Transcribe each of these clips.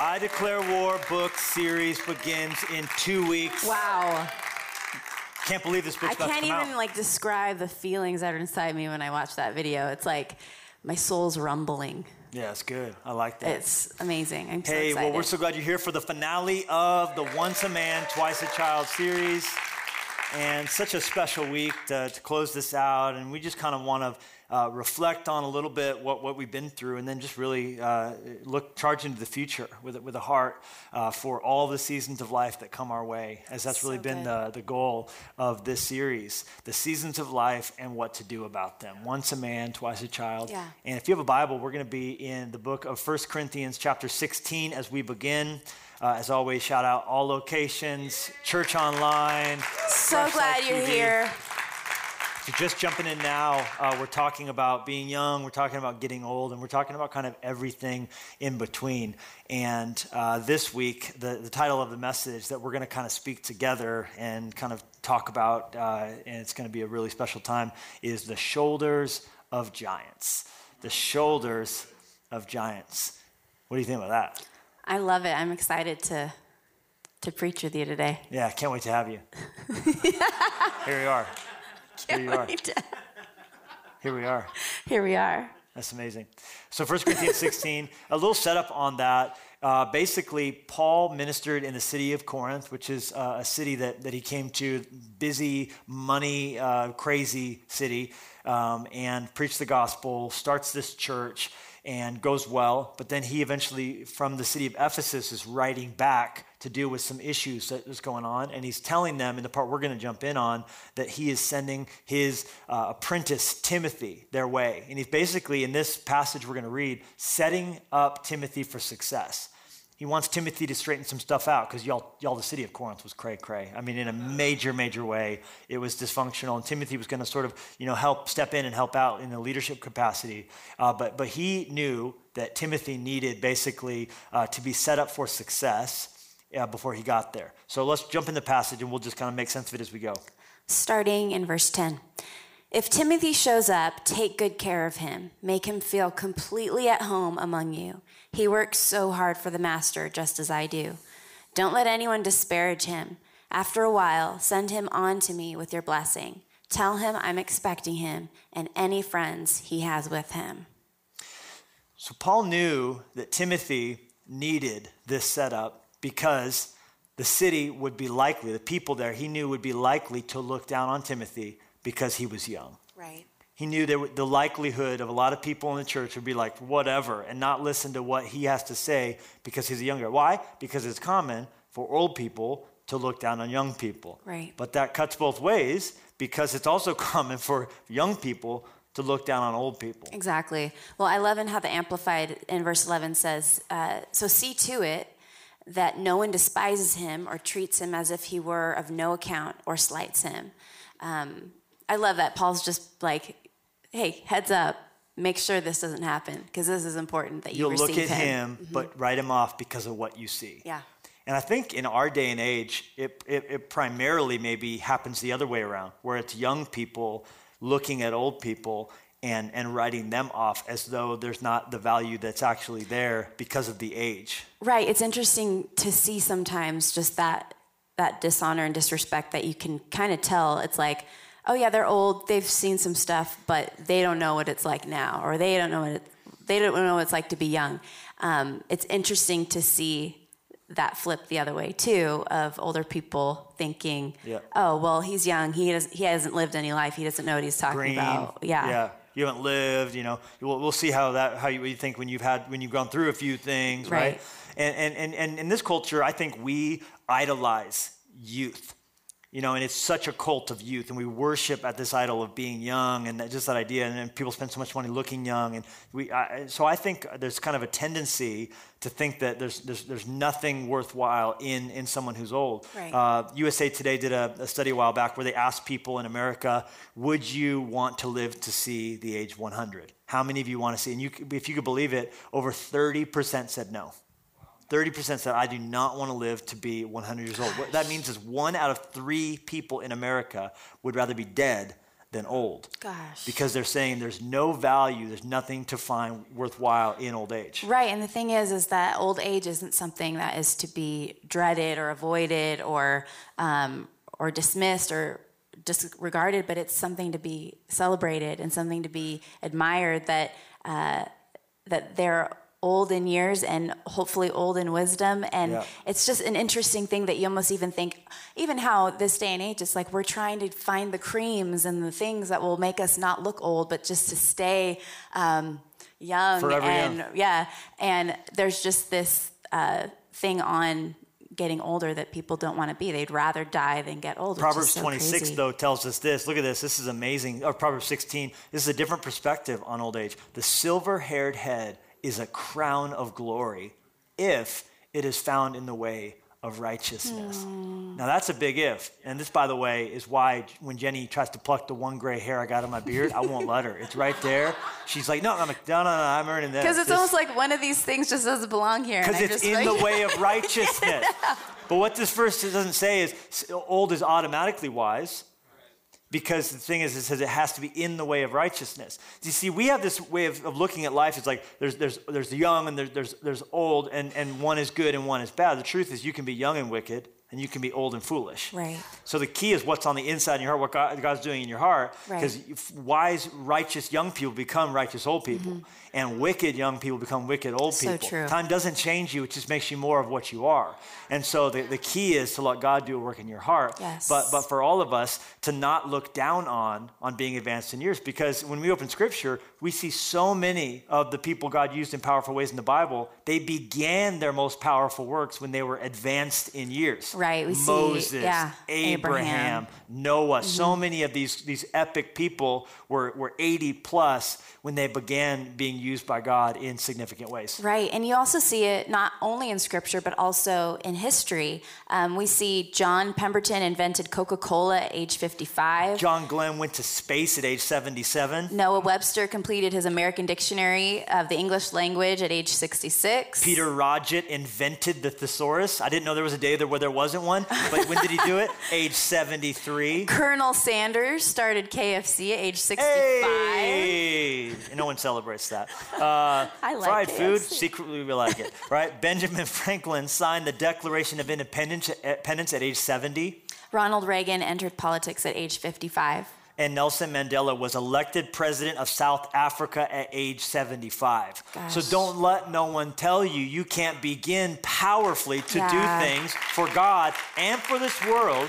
I Declare War book series begins in two weeks. Wow. Can't believe this book's I about can't to come even out. like describe the feelings that are inside me when I watch that video. It's like my soul's rumbling. yeah, it's good. I like that. It's amazing. I'm so Hey, excited. well, we're so glad you're here for the finale of the Once a Man, Twice a Child series. And such a special week to, to close this out. And we just kind of want to uh, reflect on a little bit what, what we've been through and then just really uh, look, charge into the future with, with a heart uh, for all the seasons of life that come our way, as that's really So been the, the goal of this series the seasons of life and what to do about them. Once a man, twice a child. Yeah. And if you have a Bible, we're going to be in the book of 1 Corinthians, chapter 16, as we begin. Uh, as always, shout out all locations, church online. so glad you're TV. here. You're just jumping in now, uh, we're talking about being young, we're talking about getting old, and we're talking about kind of everything in between. And uh, this week, the, the title of the message that we're going to kind of speak together and kind of talk about, uh, and it's going to be a really special time, is the shoulders of giants. The shoulders of giants. What do you think about that? I love it. I'm excited to to preach with you today. Yeah, can't wait to have you. Here we are. Here you are. Here we are. Here we are. That's amazing. So 1 Corinthians 16, a little setup on that. Uh, basically, Paul ministered in the city of Corinth, which is uh, a city that, that he came to, busy, money, uh, crazy city, um, and preached the gospel, starts this church, and goes well. But then he eventually, from the city of Ephesus, is writing back to deal with some issues that was going on. And he's telling them, in the part we're going to jump in on, that he is sending his uh, apprentice, Timothy, their way. And he's basically, in this passage we're going to read, setting up Timothy for success. He wants Timothy to straighten some stuff out because y'all, y'all, the city of Corinth was cray cray. I mean, in a major, major way, it was dysfunctional, and Timothy was going to sort of, you know, help step in and help out in the leadership capacity. Uh, but, but he knew that Timothy needed basically uh, to be set up for success uh, before he got there. So let's jump in the passage, and we'll just kind of make sense of it as we go. Starting in verse 10. If Timothy shows up, take good care of him. Make him feel completely at home among you. He works so hard for the master, just as I do. Don't let anyone disparage him. After a while, send him on to me with your blessing. Tell him I'm expecting him and any friends he has with him. So Paul knew that Timothy needed this setup because the city would be likely, the people there, he knew would be likely to look down on Timothy because he was young. Right. He knew there the likelihood of a lot of people in the church would be like, whatever, and not listen to what he has to say because he's a younger. Why? Because it's common for old people to look down on young people. Right. But that cuts both ways because it's also common for young people to look down on old people. Exactly. Well, I love in how the Amplified in verse 11 says, uh, So see to it that no one despises him or treats him as if he were of no account or slights him. Um, I love that. Paul's just like, Hey, heads up, make sure this doesn't happen because this is important that you You'll look at him. him, mm-hmm. but write him off because of what you see. Yeah. And I think in our day and age, it, it, it primarily maybe happens the other way around, where it's young people looking at old people and, and writing them off as though there's not the value that's actually there because of the age. Right. It's interesting to see sometimes just that that dishonor and disrespect that you can kind of tell. It's like, oh yeah, they're old. They've seen some stuff, but they don't know what it's like now, or they don't know what it, they don't know what it's like to be young. Um, it's interesting to see that flip the other way too, of older people thinking, Yeah. oh well, he's young. He does, he hasn't lived any life. He doesn't know what he's talking Green, about. Yeah. yeah. You haven't lived, you know. We'll, we'll see how that how you, you think when you've had when you've gone through a few things, right? Right. And, and and and in this culture, I think we idolize youth. You know, and it's such a cult of youth, and we worship at this idol of being young, and that, just that idea. And then people spend so much money looking young, and we. I, so I think there's kind of a tendency to think that there's there's, there's nothing worthwhile in in someone who's old. Right. Uh, USA Today did a, a study a while back where they asked people in America, "Would you want to live to see the age 100?" How many of you want to see? And you, if you could believe it, over 30% said no. 30% said, I do not want to live to be 100 years old. What that means is one out of three people in America would rather be dead than old. Gosh. Because they're saying there's no value, there's nothing to find worthwhile in old age. Right, and the thing is, is that old age isn't something that is to be dreaded or avoided or um, or dismissed or disregarded, but it's something to be celebrated and something to be admired. That uh, that they're old in years and hopefully old in wisdom and Yeah. it's just an interesting thing that you almost even think even how this day and age it's like we're trying to find the creams and the things that will make us not look old but just to stay um, young Forever and young. yeah and there's just this uh, thing on getting older that people don't want to be they'd rather die than get old which is Proverbs so 26, crazy. though, tells us this. Look at this. This is amazing. Or Proverbs 16. This is a different perspective on old age. The silver haired head is a crown of glory if it is found in the way of righteousness. Hmm. Now, that's a big if. And this, by the way, is why when Jenny tries to pluck the one gray hair I got on my beard, I won't let her. It's right there. She's like, no, I'm like, no, no, no, I'm earning this. because it's This- almost like one of these things just doesn't belong here because it's just in like- the way of righteousness. But what this verse doesn't say is old is automatically wise. Because the thing is, it says it has to be in the way of righteousness. You see, we have this way of, of looking at life. It's like there's, there's, there's the young and there's, there's, there's old, and, and one is good and one is bad. The truth is, you can be young and wicked, and you can be old and foolish. Right. So the key is what's on the inside in your heart, what God, God's doing in your heart. Right. Because wise, righteous young people become righteous old people, mm-hmm. And wicked young people become wicked old. So people. true. Time doesn't change you; it just makes you more of what you are. And so the, the key is to let God do a work in your heart. Yes. But but for all of us to not look down on on being advanced in years, because when we open Scripture, we see so many of the people God used in powerful ways in the Bible. They began their most powerful works when they were advanced in years. Right, we see, Moses, yeah, Abraham, Abraham. Noah. So Mm-hmm. many of these these epic people were were 80 plus when they began being used by God in significant ways. Right, and you also see it not only in scripture but also in history. Um, we see John Pemberton invented Coca Cola at age 55. John Glenn went to space at age 77. Noah Webster completed his American Dictionary of the English language at age 66. Peter Roget invented the thesaurus. I didn't know there was a day there where there wasn't one, but when did he do it? Age 73. Colonel Sanders started KFC at age 65. Hey! No one celebrates that. Uh, I like fried food, secretly we like it, right? Benjamin Franklin signed the Declaration of Independence Independence at age 70. Ronald Reagan entered politics at age 55. and Nelson Mandela was elected president of South Africa at age 75. Gosh. So don't let no one tell you you can't begin powerfully to Yeah. do things for God and for this world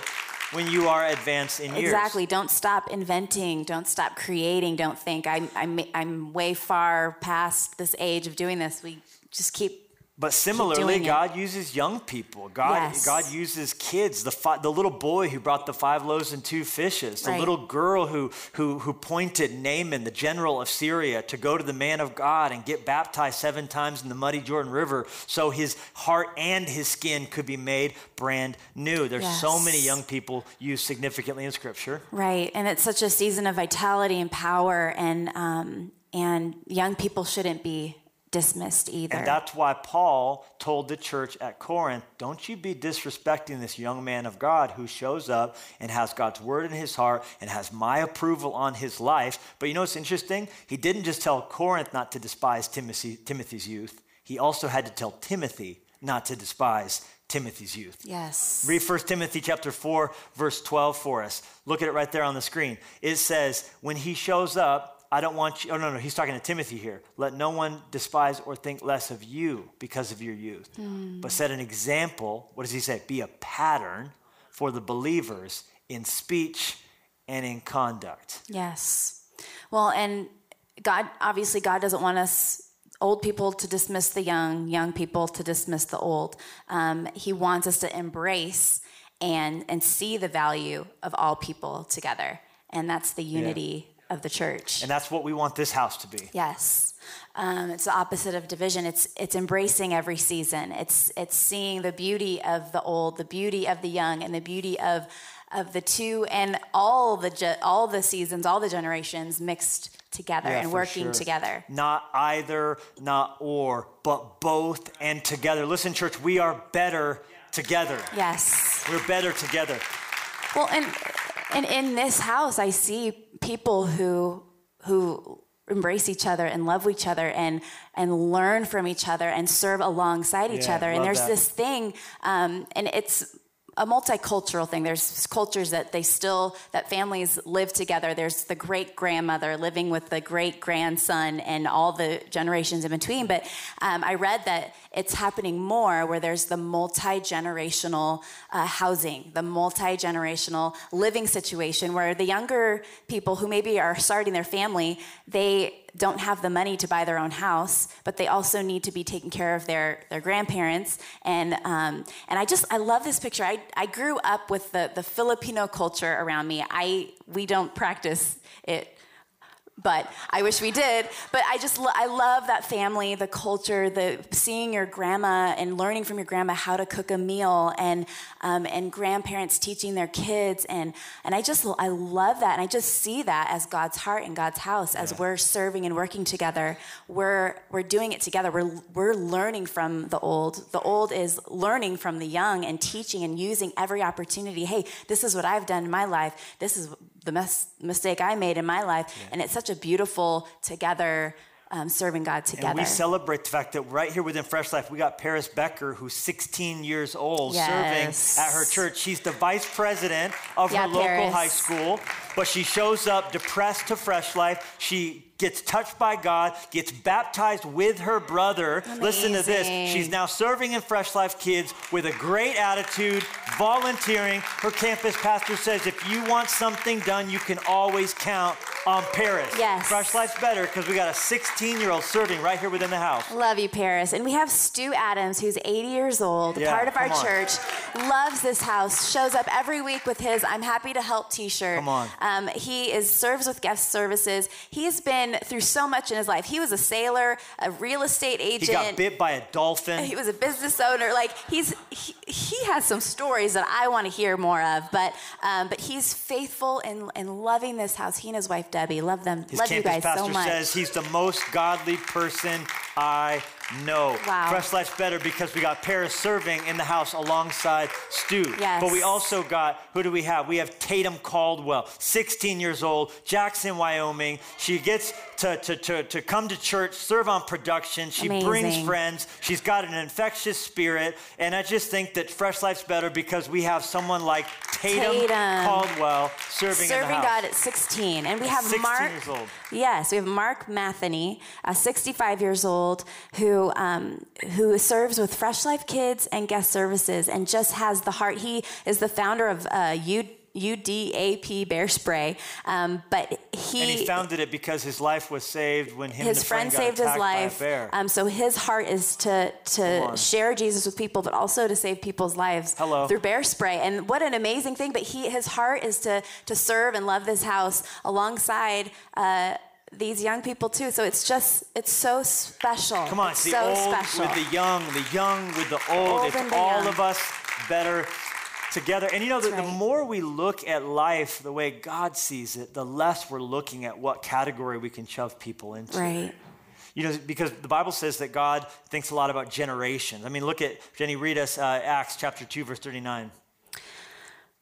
when you are advanced in years. Exactly. Don't stop inventing. Don't stop creating. Don't think I'm, I'm, I'm way far past this age of doing this. We just keep But similarly. God uses young people. God, Yes. God uses kids. The, fi- the little boy who brought the five loaves and two fishes. The Right. little girl who, who, who pointed Naaman, the general of Syria, to go to the man of God and get baptized seven times in the muddy Jordan River so his heart and his skin could be made brand new. There's so many young people used significantly in Scripture. Right, and it's such a season of vitality and power, and um, and young people shouldn't be dismissed either. And that's why Paul told the church at Corinth, don't you be disrespecting this young man of God who shows up and has God's word in his heart and has my approval on his life. But you know what's interesting? He didn't just tell Corinth not to despise Timothy, Timothy's youth, he also had to tell Timothy not to despise Timothy's youth. yes, Read 1 Timothy chapter 4, verse 12 for us. Look at it right there on the screen. It says, when he shows up, I don't want you, oh no, no, he's talking to Timothy here. Let no one despise or think less of you because of your youth, but set an example. What does he say? Be a pattern for the believers in speech and in conduct. yes. Well, and God obviously God doesn't want us old people to dismiss the young, young people to dismiss the old. Um, he wants us to embrace and and see the value of all people together, and that's the unity of the church. And that's what we want this house to be. Yes, um, it's the opposite of division. It's it's embracing every season. It's it's seeing the beauty of the old, the beauty of the young, and the beauty of of the two and all the ge- all the seasons, all the generations mixed together Yeah, and working sure. together. Not either, not or, but both and together. Listen, church, we are better together. Yes. We're better together. Well, and And in this house, I see people who who embrace each other and love each other and and learn from each other and serve alongside each Yeah, other. And there's that. this thing, um, and it's a multicultural thing. There's cultures that they still that families live together. There's the great grandmother living with the great grandson and all the generations in between. But um, I read that it's happening more where there's the multi generational uh, housing, the multi generational living situation where the younger people who maybe are starting their family, they don't have the money to buy their own house, but they also need to be taking care of their, their grandparents. And, um, and I just, I love this picture. I, I grew up with the, the Filipino culture around me. I, we don't practice it but I wish we did. But I just lo- I love that family, the culture, the seeing your grandma and learning from your grandma how to cook a meal, and um, and grandparents teaching their kids, and and I just I love that, and I just see that as God's heart and God's house as we're serving and working together. We're we're doing it together. We're we're learning from the old. The old is learning from the young and teaching and using every opportunity. Hey, this is what I've done in my life. This is the mes- mistake I made in my life. And it's such a beautiful together um, serving God together. And we celebrate the fact that right here within Fresh Life, we got Paris Becker, who's 16 years old, Yes. serving at her church. She's the vice president of Yeah, her local Paris. high school, but she shows up depressed to Fresh Life. She gets touched by God, gets baptized with her brother. Listen to this. She's now serving in Fresh Life Kids with a great attitude, volunteering. Her campus pastor says if you want something done, you can always count on Paris. Yes. Fresh Life's better because we got a 16 year old serving right here within the house. Love you, Paris. And we have Stu Adams, who's 80 years old, Yeah, part of our on. church, loves this house, shows up every week with his I'm Happy to Help t shirt. Come on. Um, he is serves with guest services. He's been through so much in his life. He was a sailor, a real estate agent. He got bit by a dolphin. he was a business owner. Like he's he, he has some stories that I want to hear more of. But um, but he's faithful and and loving this house. He and his wife Debbie love them. His love you guys so much. says he's the most godly person I know. Wow. Fresh Life's better because we got Paris serving in the house alongside Stu. Yes. But we also got, who do we have? We have Tatum Caldwell, 16 years old, Jackson, Wyoming. She gets to, to, to, to come to church, serve on production. She brings friends. She's got an infectious spirit. And I just think that Fresh Life's better because we have someone like Tatum, Tatum. Caldwell serving, in the serving. God at 16. And we have 16 Mark. years old. Yes, we have Mark Matheny, uh, 65 years old, who um, who serves with Fresh Life Kids and guest services, and just has the heart. He is the founder of uh, U, UDAP Bear Spray, um, but he. And he founded it because his life was saved when him his friend, friend saved his life. By a bear. Um, so his heart is to to share Jesus with people, but also to save people's lives Hello. through bear spray. And what an amazing thing! But he his heart is to to serve and love this house alongside. Uh, these young people too, so it's just it's so special. Come on, it's it's the so old special. with the young, the young with the old. Old it's all young. of us better together. And you know, the, That's the more we look at life the way God sees it, the less we're looking at what category we can shove people into. right. You know, because the Bible says that God thinks a lot about generations. I mean, look at Jenny, read us uh, Acts chapter 2, verse 39.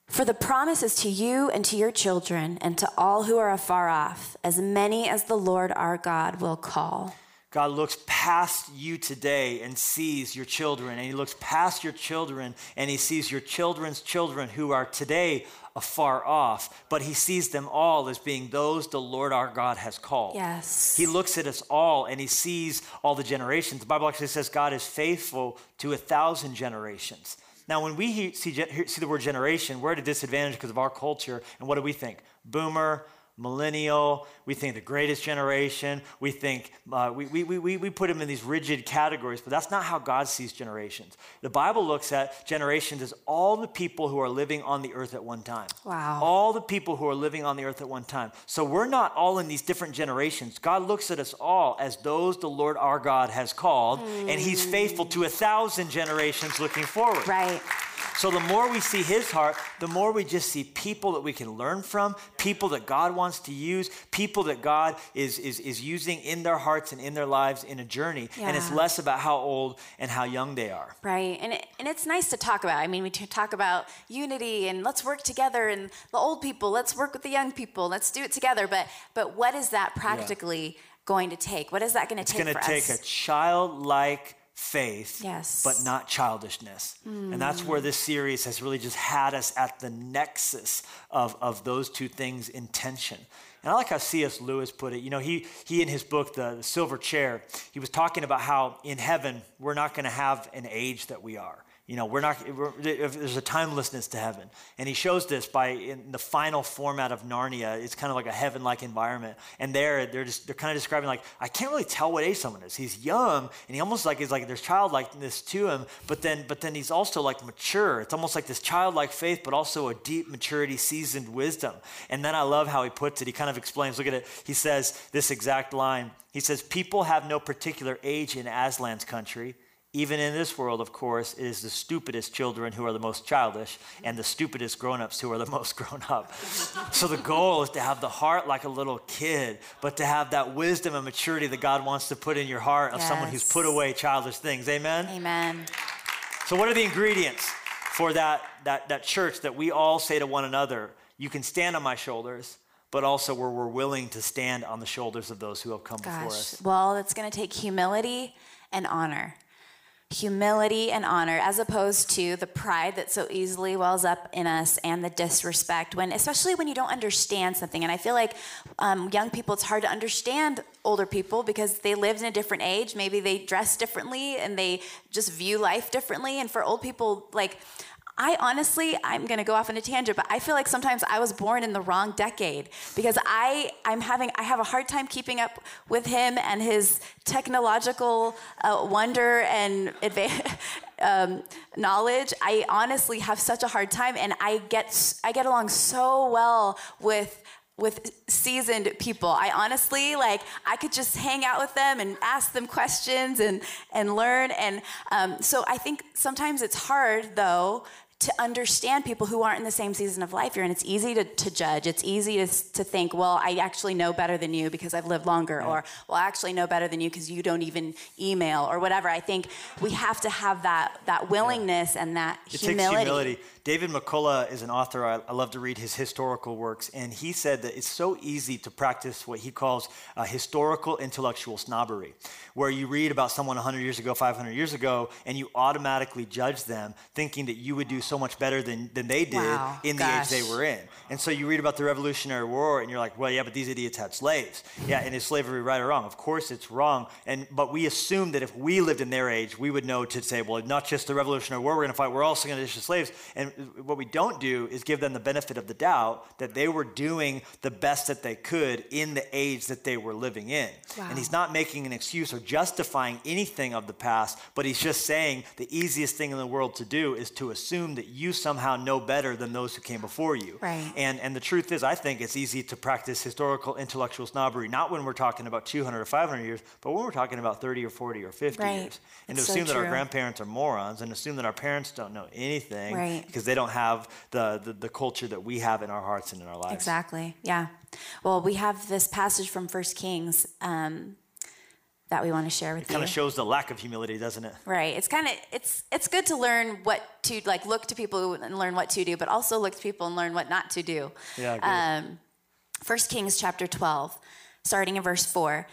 For the promise is to you and to your children and to all who are afar off, as many as the Lord our God will call. God looks past you today and sees your children, and He looks past your children and He sees your children's children who are today afar off, but He sees them all as being those the Lord our God has called. Yes. He looks at us all and He sees all the generations. The Bible actually says God is faithful to a thousand generations. Now, when we see, see the word generation, we're at a disadvantage because of our culture. And what do we think? Boomer, millennial, we think the greatest generation. We think, uh, we, we, we, we put them in these rigid categories, but that's not how God sees generations. The Bible looks at generations as all the people who are living on the earth at one time. Wow. All the people who are living on the earth at one time. So we're not all in these different generations. God looks at us all as those the Lord our God has called, and He's faithful to a thousand generations looking forward. Right. So the more we see his heart, the more we just see people that we can learn from, people that God wants to use, people that God is, is, is using in their hearts and in their lives in a journey. Yeah. And it's less about how old and how young they are. Right. And, it, and it's nice to talk about. I mean, we talk about unity and let's work together and the old people, let's work with the young people, let's do it together. But, but what is that practically yeah. going to take? What is that going to take It's going to take us? a childlike faith, yes. but not childishness. Mm. And that's where this series has really just had us at the nexus of, of those two things in tension. And I like how C.S. Lewis put it. You know, he, he in his book, the, the Silver Chair, he was talking about how in heaven, we're not going to have an age that we are. You know, we're not, we're, there's a timelessness to heaven. And he shows this by in the final format of Narnia. It's kind of like a heaven like environment. And there, they're just, they're kind of describing like, I can't really tell what age someone is. He's young and he almost like, is like, there's childlikeness to him, but then, but then he's also like mature. It's almost like this childlike faith, but also a deep maturity, seasoned wisdom. And then I love how he puts it. He kind of explains, look at it. He says this exact line. He says, People have no particular age in Aslan's country. Even in this world, of course, it is the stupidest children who are the most childish and the stupidest grown-ups who are the most grown up. so the goal is to have the heart like a little kid, but to have that wisdom and maturity that God wants to put in your heart of yes. someone who's put away childish things. Amen? Amen. So what are the ingredients for that, that, that church that we all say to one another, you can stand on my shoulders, but also where we're willing to stand on the shoulders of those who have come Gosh. before us? Well, it's going to take humility and honor humility and honor as opposed to the pride that so easily wells up in us and the disrespect when especially when you don't understand something. And i feel like um, young people it's hard to understand older people because they lived in a different age. Maybe they dress differently and they just view life differently. And for old people like I honestly, I'm to go off on a tangent, but I feel like sometimes I was born in the wrong decade because I, I'm having, I have a hard time keeping up with him and his technological uh, wonder and adva- um, knowledge. I honestly have such a hard time, and I get, I get along so well with with seasoned people. I honestly like I could just hang out with them and ask them questions and and learn. And um, so I think sometimes it's hard though to understand people who aren't in the same season of life you're in. It's easy to, to judge. It's easy to, to think, well, I actually know better than you because I've lived longer, yeah. or, well, I actually know better than you because you don't even email, or whatever. I think we have to have that, that willingness yeah. and that humility. it humility. Takes humility. David McCullough is an author. I, I, love to read his historical works. And he said that it's so easy to practice what he calls uh, historical intellectual snobbery, where you read about someone 100 years ago, 500 years ago, and you automatically judge them, thinking that you would do so much better than, than they did wow. in Gosh. the age they were in. And so you read about the Revolutionary War, and you're like, well, yeah, but these idiots had slaves. Yeah, and is slavery right or wrong? Of course it's wrong. And But we assume that if we lived in their age, we would know to say, well, not just the Revolutionary War we're going to fight, we're also going to issue slaves. And what we don't do is give them the benefit of the doubt that they were doing the best that they could in the age that they were living in. Wow. And he's not making an excuse or justifying anything of the past, but he's just saying the easiest thing in the world to do is to assume that you somehow know better than those who came before you. Right. And and the truth is I think it's easy to practice historical intellectual snobbery not when we're talking about 200 or 500 years, but when we're talking about 30 or 40 or 50 right. years. And it's to assume so that our grandparents are morons and assume that our parents don't know anything right. because they don't have the, the, the culture that we have in our hearts and in our lives. Exactly. Yeah. Well, we have this passage from First Kings um, that we want to share with it you. Kind of shows the lack of humility, doesn't it? Right. It's kind of it's it's good to learn what to like look to people and learn what to do, but also look to people and learn what not to do. Yeah. Um, First Kings chapter twelve, starting in verse four.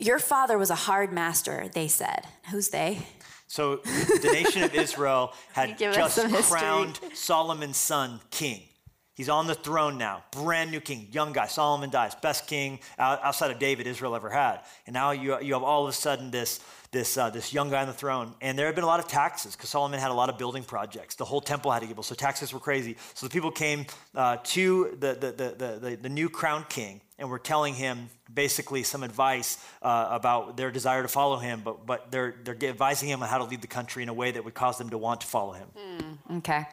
Your father was a hard master, they said. Who's they? So the nation of Israel had just crowned Solomon's son king. He's on the throne now, brand new king, young guy. Solomon dies, best king outside of David Israel ever had. And now you, you have all of a sudden this, this, uh, this young guy on the throne. And there had been a lot of taxes because Solomon had a lot of building projects. The whole temple had to give, so taxes were crazy. So the people came uh, to the, the, the, the, the new crown king and were telling him basically some advice uh, about their desire to follow him, but, but they're, they're advising him on how to lead the country in a way that would cause them to want to follow him. Mm, okay.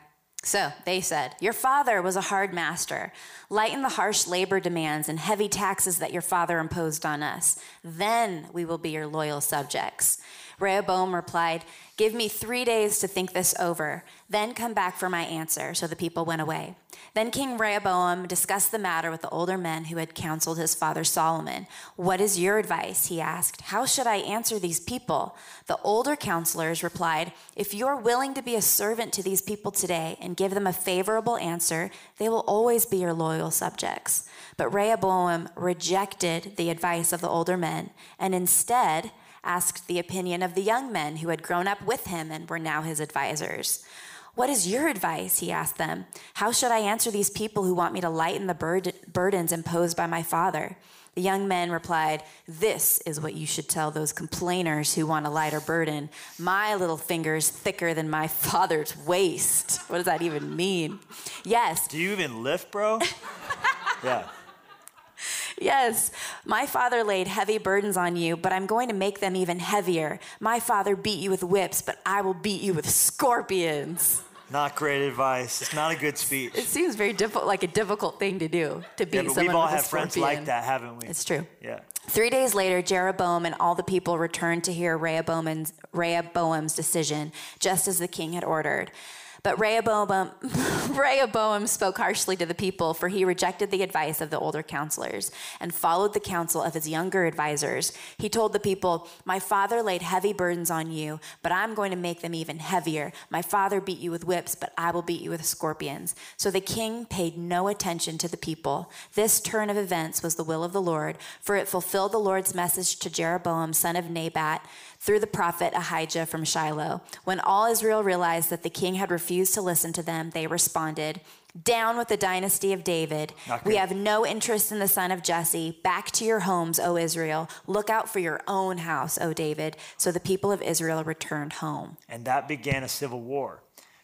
So they said, Your father was a hard master. Lighten the harsh labor demands and heavy taxes that your father imposed on us. Then we will be your loyal subjects. Rehoboam replied, Give me three days to think this over, then come back for my answer. So the people went away. Then King Rehoboam discussed the matter with the older men who had counseled his father Solomon. What is your advice? He asked. How should I answer these people? The older counselors replied, If you're willing to be a servant to these people today and give them a favorable answer, they will always be your loyal subjects. But Rehoboam rejected the advice of the older men and instead asked the opinion of the young men who had grown up with him and were now his advisers. What is your advice? He asked them. How should I answer these people who want me to lighten the bur- burdens imposed by my father? The young men replied, This is what you should tell those complainers who want a lighter burden. My little finger's thicker than my father's waist. What does that even mean? Yes. Do you even lift, bro? yeah. Yes, my father laid heavy burdens on you, but I'm going to make them even heavier. My father beat you with whips, but I will beat you with scorpions. Not great advice. It's not a good speech. It seems very difficult, like a difficult thing to do to beat yeah, but someone we've all with had friends like that, haven't we? It's true. Yeah. Three days later, Jeroboam and all the people returned to hear Rehoboam's, Rehoboam's decision, just as the king had ordered. But Rehoboam, Rehoboam spoke harshly to the people, for he rejected the advice of the older counselors and followed the counsel of his younger advisers. He told the people, My father laid heavy burdens on you, but I'm going to make them even heavier. My father beat you with whips, but I will beat you with scorpions. So the king paid no attention to the people. This turn of events was the will of the Lord, for it fulfilled the Lord's message to Jeroboam, son of Nebat through the prophet Ahijah from Shiloh. When all Israel realized that the king had refused to listen to them, they responded, Down with the dynasty of David. We have no interest in the son of Jesse. Back to your homes, O Israel. Look out for your own house, O David. So the people of Israel returned home. And that began a civil war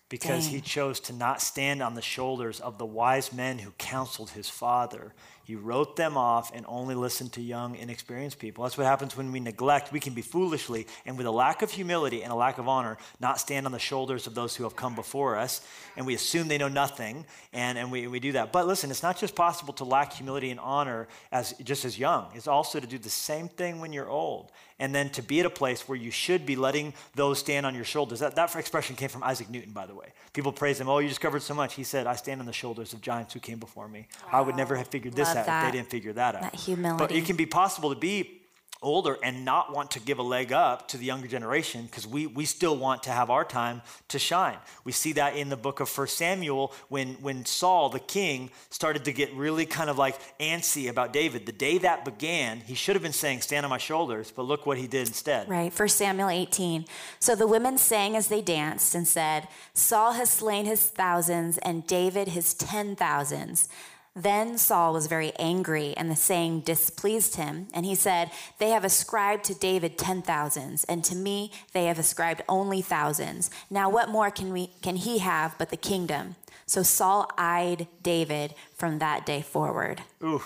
because Dang. he chose to not stand on the shoulders of the wise men who counseled his father. He wrote them off and only listened to young, inexperienced people. That's what happens when we neglect. We can be foolishly and with a lack of humility and a lack of honor not stand on the shoulders of those who have come before us. And we assume they know nothing and, and we, we do that. But listen, it's not just possible to lack humility and honor as just as young. It's also to do the same thing when you're old. And then to be at a place where you should be letting those stand on your shoulders. That, that expression came from Isaac Newton, by the way. People praise him, oh, you discovered so much. He said, I stand on the shoulders of giants who came before me. I would never have figured this Love out if they didn't figure that out. That But it can be possible to be older and not want to give a leg up to the younger generation because we, we still want to have our time to shine. We see that in the book of First Samuel when, when Saul, the king, started to get really kind of like antsy about David. The day that began, he should have been saying, Stand on my shoulders, but look what he did instead. Right, 1 Samuel 18. So the women sang as they danced and said, Saul has slain his thousands and David his ten thousands. Then Saul was very angry, and the saying displeased him. And he said, They have ascribed to David ten thousands, and to me they have ascribed only thousands. Now what more can, we, can he have but the kingdom? So Saul eyed David from that day forward. Ooh.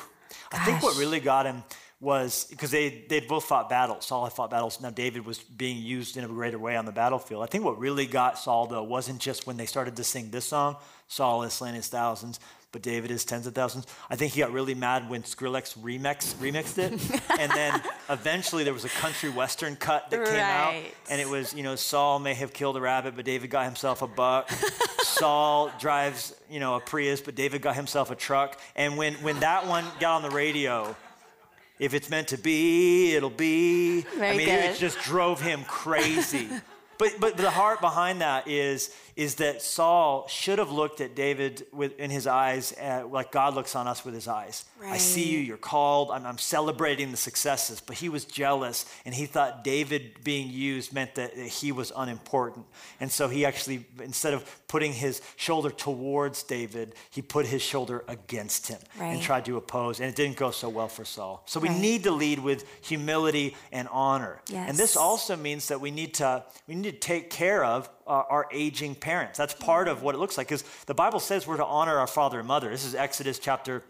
I think what really got him was because they they'd both fought battles. Saul had fought battles. Now David was being used in a greater way on the battlefield. I think what really got Saul though wasn't just when they started to sing this song, Saul has slain his thousands, but David is tens of thousands. I think he got really mad when Skrillex remix remixed it, and then eventually there was a country western cut that came out, and it was you know Saul may have killed a rabbit, but David got himself a buck. Saul drives you know a Prius, but David got himself a truck. And when when that one got on the radio. If it's meant to be, it'll be. I Very mean, it just drove him crazy. but but the heart behind that is is that Saul should have looked at David with in his eyes uh, like God looks on us with his eyes. I see you. You're called. I'm, I'm celebrating the successes. But he was jealous, and he thought David being used meant that he was unimportant. And so he actually, instead of putting his shoulder towards David, he put his shoulder against him and tried to oppose. And it didn't go so well for Saul. So we Right. need to lead with humility and honor. And this also means that we need to we need to take care of uh, our aging parents. That's part of what it looks like because the Bible says we're to honor our father and mother. This is Exodus chapter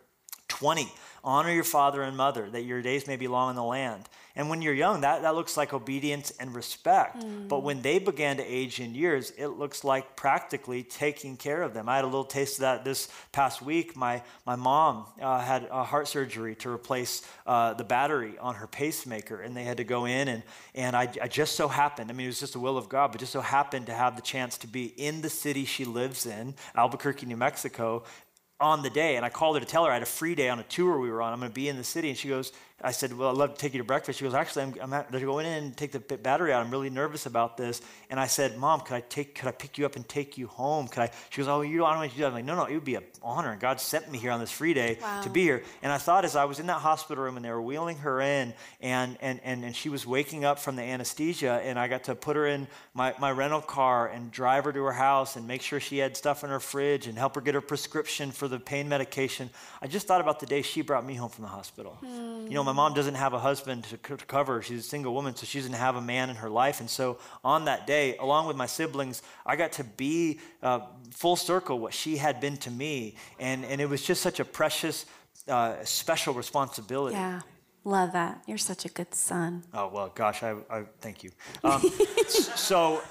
20, honor your father and mother, that your days may be long in the land. And when you're young, that, that looks like obedience and respect. Mm. But when they began to age in years, it looks like practically taking care of them. I had a little taste of that this past week. My, my mom uh, had a heart surgery to replace uh, the battery on her pacemaker, and they had to go in. And, and I, I just so happened, I mean, it was just the will of God, but just so happened to have the chance to be in the city she lives in, Albuquerque, New Mexico, on the day. And I called her to tell her I had a free day on a tour we were on. I'm going to be in the city. And she goes, I said, Well, I'd love to take you to breakfast. She goes, Actually, I'm, I'm at, they're going in and take the battery out. I'm really nervous about this. And I said, Mom, could I take, could I pick you up and take you home? Could I? She goes, Oh, you don't, want to do that. I'm like, No, no, it would be an honor. And God sent me here on this free day wow. to be here. And I thought as I was in that hospital room and they were wheeling her in and, and, and, and she was waking up from the anesthesia and I got to put her in my, my rental car and drive her to her house and make sure she had stuff in her fridge and help her get her prescription for the pain medication. I just thought about the day she brought me home from the hospital. Mm. You know, my mom doesn't have a husband to cover. She's a single woman, so she doesn't have a man in her life. And so on that day, along with my siblings, I got to be uh, full circle what she had been to me. And, and it was just such a precious, uh, special responsibility. Yeah. Love that. You're such a good son. Oh, well, gosh, I, I thank you. Um, so,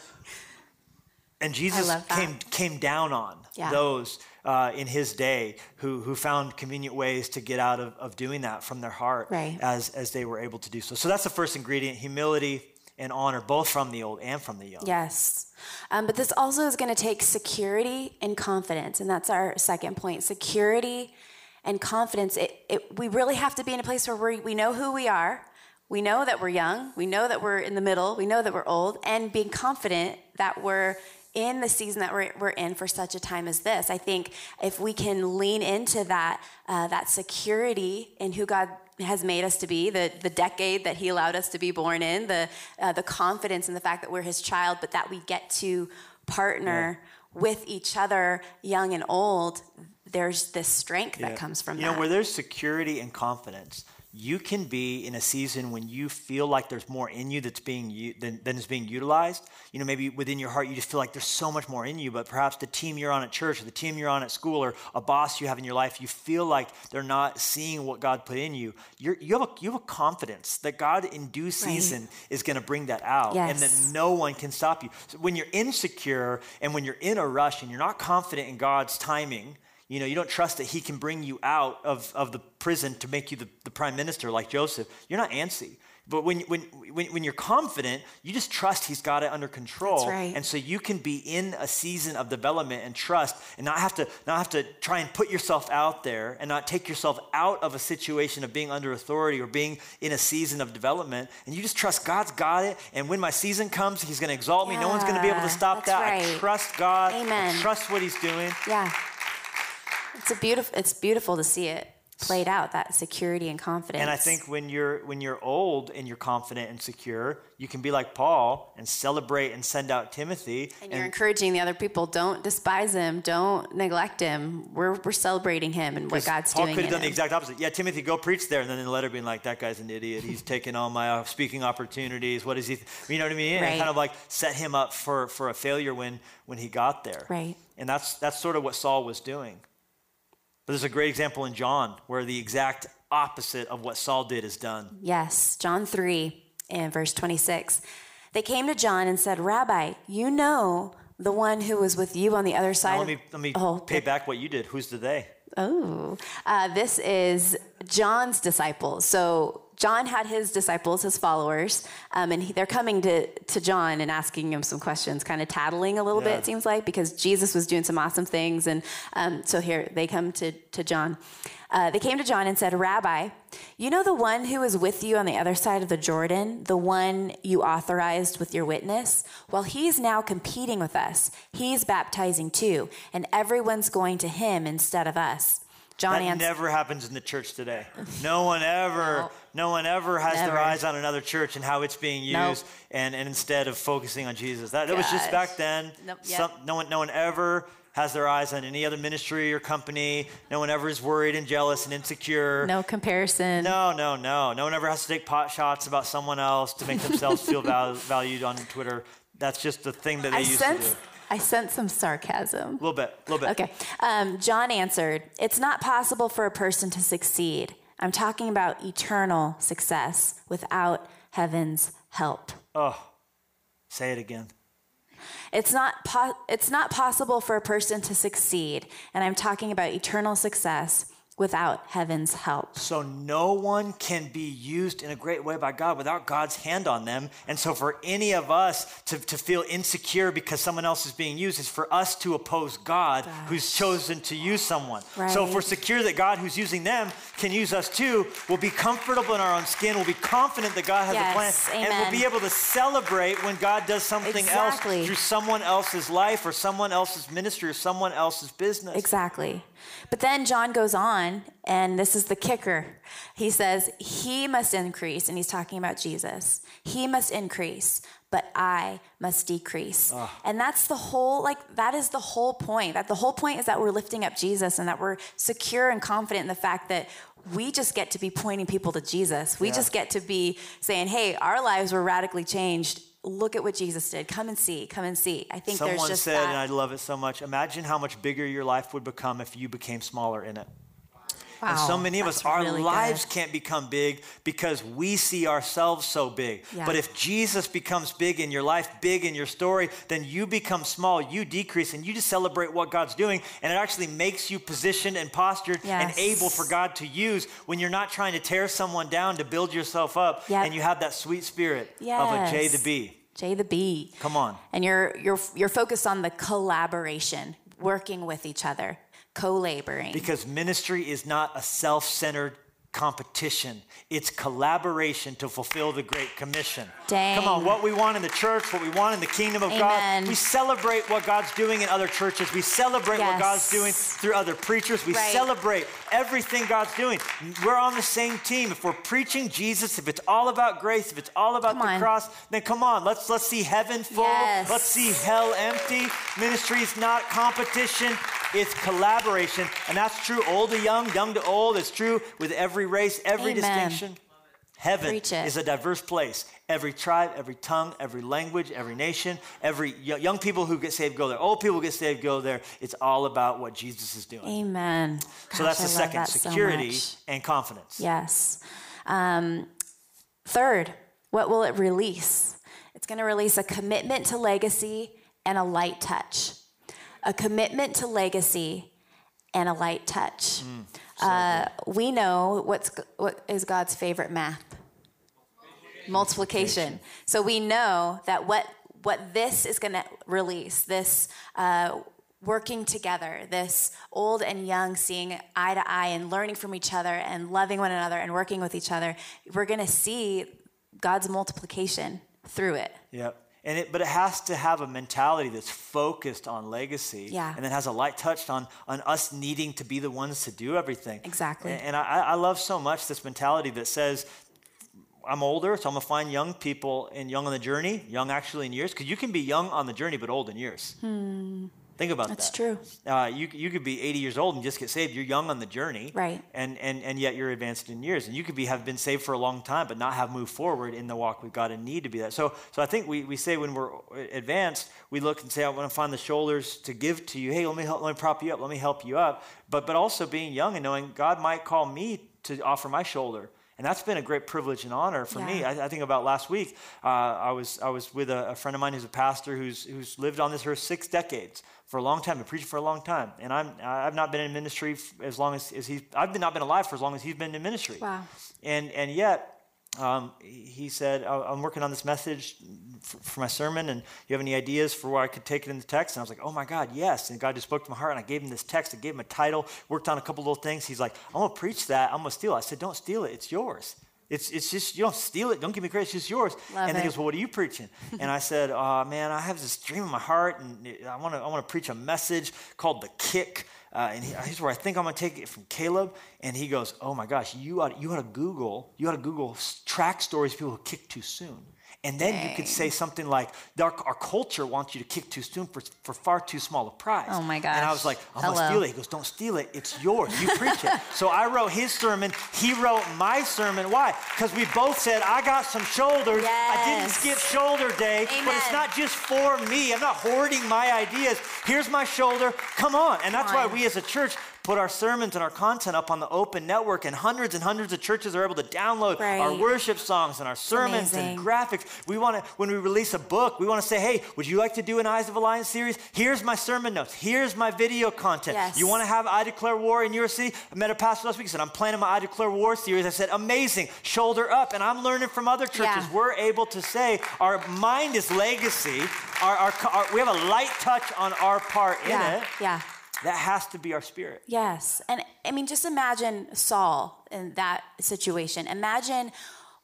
and Jesus came, came down on yeah. those uh, in his day who, who found convenient ways to get out of, of doing that from their heart right. as, as they were able to do so. So that's the first ingredient humility and honor, both from the old and from the young. Yes. Um, but this also is going to take security and confidence. And that's our second point security and confidence. It, it, we really have to be in a place where we, we know who we are. We know that we're young. We know that we're in the middle. We know that we're old. And being confident that we're in the season that we're, we're in for such a time as this. I think if we can lean into that, uh, that security in who God has made us to be, the, the decade that He allowed us to be born in, the, uh, the confidence in the fact that we're His child, but that we get to partner yeah. with each other, young and old, there's this strength yeah. that comes from you that. You know, where there's security and confidence, you can be in a season when you feel like there's more in you that's being than, than is being utilized you know maybe within your heart you just feel like there's so much more in you but perhaps the team you're on at church or the team you're on at school or a boss you have in your life you feel like they're not seeing what god put in you you're, you, have a, you have a confidence that god in due season right. is going to bring that out yes. and that no one can stop you so when you're insecure and when you're in a rush and you're not confident in god's timing you know, you don't trust that he can bring you out of, of the prison to make you the, the prime minister like Joseph. You're not antsy. But when, when, when, when you're confident, you just trust he's got it under control. Right. And so you can be in a season of development and trust and not have to not have to try and put yourself out there and not take yourself out of a situation of being under authority or being in a season of development. And you just trust God's got it. And when my season comes, he's going to exalt me. Yeah, no one's going to be able to stop that. Right. I trust God. Amen. I trust what he's doing. Yeah. It's a beautiful. It's beautiful to see it played out that security and confidence. And I think when you're when you're old and you're confident and secure, you can be like Paul and celebrate and send out Timothy. And, you're encouraging the other people. Don't despise him. Don't neglect him. We're, we're celebrating him and what God's Paul doing. Paul could have done him. the exact opposite. Yeah, Timothy, go preach there, and then in the letter being like, "That guy's an idiot. He's taking all my uh, speaking opportunities. What is he? Th-? You know what I mean? Right. And kind of like set him up for for a failure when when he got there. Right. And that's that's sort of what Saul was doing. But there's a great example in John where the exact opposite of what Saul did is done. Yes, John 3 and verse 26. They came to John and said, Rabbi, you know the one who was with you on the other side. Now, let me, let me oh, pay back what you did. Who's the they? Oh, uh, this is John's disciples. So John had his disciples, his followers, um, and he, they're coming to, to John and asking him some questions, kind of tattling a little yeah. bit, it seems like, because Jesus was doing some awesome things. And um, so here they come to, to John. Uh, they came to John and said, Rabbi, you know the one who was with you on the other side of the Jordan, the one you authorized with your witness? Well, he's now competing with us. He's baptizing too, and everyone's going to him instead of us. John that never happens in the church today. No one ever, no, no one ever has never. their eyes on another church and how it's being used, nope. and, and instead of focusing on Jesus. That, that was just back then. Nope, yep. Some, no one, no one ever has their eyes on any other ministry or company. No one ever is worried and jealous and insecure. No comparison. No, no, no. No one ever has to take pot shots about someone else to make themselves feel val- valued on Twitter. That's just the thing that they I used sense, to do. I sense some sarcasm. A little bit, a little bit. Okay. Um, John answered, It's not possible for a person to succeed. I'm talking about eternal success without heaven's help. Oh, say it again. It's not, po- it's not possible for a person to succeed, and I'm talking about eternal success without heaven's help. So no one can be used in a great way by God without God's hand on them. And so for any of us to, to feel insecure because someone else is being used is for us to oppose God Gosh. who's chosen to use someone. Right. So if we're secure that God who's using them can use us too, we'll be comfortable in our own skin. We'll be confident that God has yes, a plan. Amen. And we'll be able to celebrate when God does something exactly. else through someone else's life or someone else's ministry or someone else's business. Exactly. But then John goes on, and this is the kicker. He says, He must increase, and he's talking about Jesus. He must increase, but I must decrease. Oh. And that's the whole, like, that is the whole point. That the whole point is that we're lifting up Jesus and that we're secure and confident in the fact that we just get to be pointing people to Jesus. We yeah. just get to be saying, hey, our lives were radically changed look at what Jesus did. Come and see. Come and see. I think Someone there's just said, that. and I love it so much. Imagine how much bigger your life would become if you became smaller in it. Wow, and so many of us, our really lives good. can't become big because we see ourselves so big. Yeah. But if Jesus becomes big in your life, big in your story, then you become small, you decrease, and you just celebrate what God's doing. And it actually makes you positioned and postured yes. and able for God to use when you're not trying to tear someone down to build yourself up. Yep. And you have that sweet spirit yes. of a J the B. J the B. Come on. And you're you're you're focused on the collaboration, working with each other co-laboring. Because ministry is not a self-centered competition. It's collaboration to fulfill the Great Commission. Dang. Come on, what we want in the church, what we want in the kingdom of Amen. God, we celebrate what God's doing in other churches. We celebrate yes. what God's doing through other preachers. We right. celebrate everything God's doing. We're on the same team. If we're preaching Jesus, if it's all about grace, if it's all about come the on. cross, then come on, let's let's see heaven full. Yes. Let's see hell empty. Ministry is not competition. It's collaboration. And that's true old to young, young to old. It's true with every race, every Amen. distinction. Heaven is a diverse place. Every tribe, every tongue, every language, every nation, every young people who get saved go there. Old people get saved go there. It's all about what Jesus is doing. Amen. Gosh, so that's the second that security so and confidence. Yes. Um, third, what will it release? It's going to release a commitment to legacy and a light touch a commitment to legacy, and a light touch. Mm, uh, we know what's what is God's favorite math? Multiplication. So we know that what what this is going to release, this uh, working together, this old and young seeing eye to eye and learning from each other and loving one another and working with each other, we're going to see God's multiplication through it. Yep. And it, but it has to have a mentality that's focused on legacy. Yeah. And then has a light touch on, on us needing to be the ones to do everything. Exactly. And, and I, I love so much this mentality that says, I'm older, so I'm gonna find young people and young on the journey, young actually in years, because you can be young on the journey but old in years. Hmm. Think about That's that. That's true. Uh, you, you could be 80 years old and just get saved. You're young on the journey. Right. And, and, and yet you're advanced in years. And you could be, have been saved for a long time, but not have moved forward in the walk with God and need to be that. So, so I think we, we say when we're advanced, we look and say, I want to find the shoulders to give to you. Hey, let me, help, let me prop you up. Let me help you up. But, but also being young and knowing God might call me to offer my shoulder and that's been a great privilege and honor for yeah. me. I, I, think about last week, uh, I, was, I was with a, a, friend of mine who's a pastor who's, who's lived on this earth six decades for a long time, been preaching for a long time. And I'm, I've not been in ministry as long as, as he's, I've been, not been alive for as long as he's been in ministry. Wow. And, and yet, um, he said, I'm working on this message for, for, my sermon, and you have any ideas for where I could take it in the text? And I was like, oh my God, yes. And God just spoke to my heart, and I gave him this text, I gave him a title, worked on a couple little things. He's like, I'm going to preach that, I'm going to steal it. I said, don't steal it, it's yours. It's, it's just, you don't steal it. Don't give me credit. It's just yours. Love and he goes, well, what are you preaching? and I said, oh, man, I have this dream in my heart, and I want to I wanna preach a message called The Kick. Uh, and he, here's where I think I'm going to take it from Caleb. And he goes, oh, my gosh, you ought, you ought to Google, you ought to Google track stories people who kick too soon And then you could say something like, our, our culture wants you to kick too soon for, for far too small a prize. Oh my gosh. And I was like, I'm gonna steal it. He goes, Don't steal it. It's yours. You preach it. So I wrote his sermon. He wrote my sermon. Why? Because we both said, I got some shoulders. I didn't skip shoulder day, but it's not just for me. I'm not hoarding my ideas. Here's my shoulder. Come on. And that's why we as a church put our sermons and our content up on the open network, and hundreds and hundreds of churches are able to download our worship songs and our sermons and graphics. We want to, when we release a book, we want to say, hey, would you like to do an Eyes of a Lion series? Here's my sermon notes. Here's my video content. Yes. You want to have I Declare War in your city? I met a pastor last week. He said, I'm planning my I Declare War series. I said, amazing. Shoulder up. And I'm learning from other churches. Yeah. We're able to say our mind is legacy. Our, our, our- we have a light touch on our part in it. Yeah. That has to be our spirit. Yes. And I mean, just imagine Saul in that situation. Imagine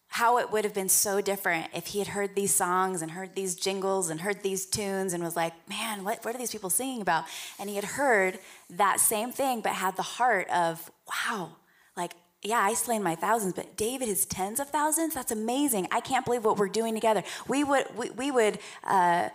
how it would have been so different if he had heard these songs and heard these jingles and heard these tunes and was like, man, what, what are these people singing about? And he had heard that same thing, but had the heart of, wow, like, yeah, I slain my thousands, but David his tens of thousands. That's amazing. I can't believe what we're doing together. We would, we, we would, uh,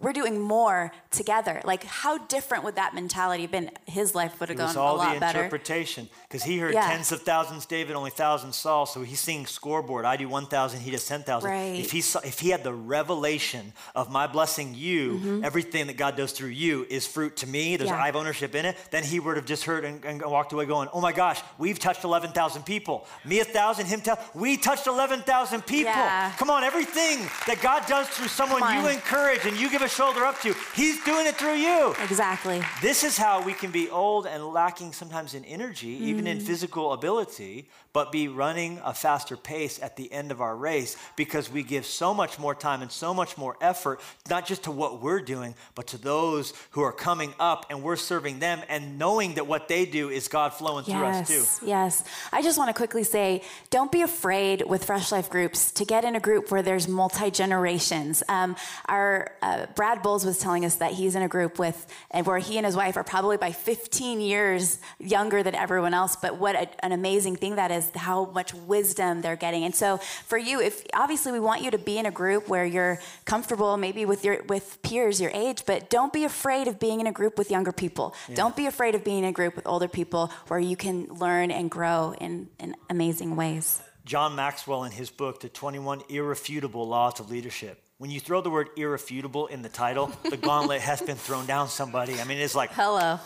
we're doing more together. Like, how different would that mentality have been? His life would have It was gone all a lot the interpretation because he heard Yeah. tens of thousands David, only thousands Saul. So he's seeing scoreboard. I do 1,000, he does 10,000. Right. If, he saw, if he had the revelation of my blessing you, Mm-hmm. everything that God does through you is fruit to me, there's Yeah. I have ownership in it, then he would have just heard and, and walked away going, oh my gosh, we've touched 11,000 people. Me a thousand, him ten. We touched 11,000 people. Yeah. Come on, everything that God does through someone you encourage and you give a shoulder up to, you. he's doing it through you. Exactly. This is how we can be old and lacking sometimes in energy, even in mm. physical ability, but be running a faster pace at the end of our race because we give so much more time and so much more effort, not just to what we're doing, but to those who are coming up and we're serving them and knowing that what they do is God flowing through us too. Yes, yes. I just want to quickly say, don't be afraid with Fresh Life groups to get in a group where there's multi generations. Um, our uh, Brad Bowles was telling us that he's in a group with, and where he and his wife are probably by 15 years younger than everyone else. But what a, an amazing thing that is! How much wisdom they're getting. And so for you, if obviously we want you to be in a group where you're comfortable, maybe with your with peers your age, but don't be afraid of being in a group with younger people. Don't be afraid of being in a group with older people where you can learn and grow in, in amazing ways. John Maxwell, in his book, The 21 Irrefutable Laws of Leadership, when you throw the word irrefutable in the title, the gauntlet has been thrown down somebody. I mean, it's like, Hello.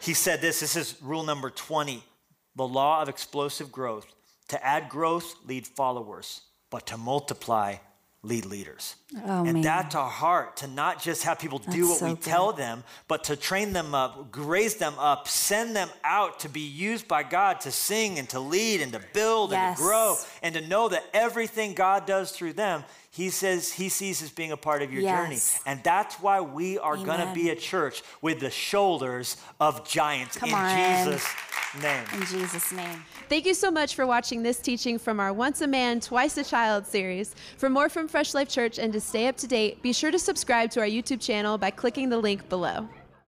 He said this this is rule number 20 the law of explosive growth. To add growth, lead followers, but to multiply, lead leaders. Oh, and man. that's our heart to not just have people do That's what so we good. tell them, but to train them up, raise them up, send them out to be used by God to sing and to lead and to build and to grow and to know that everything God does through them, He says He sees as being a part of your journey. And that's why we are going to be a church with the shoulders of giants Come in on. Jesus' name. In Jesus' name. Thank you so much for watching this teaching from our Once a Man, Twice a Child series. For more from Fresh Life Church and to stay up to date, be sure to subscribe to our YouTube channel by clicking the link below.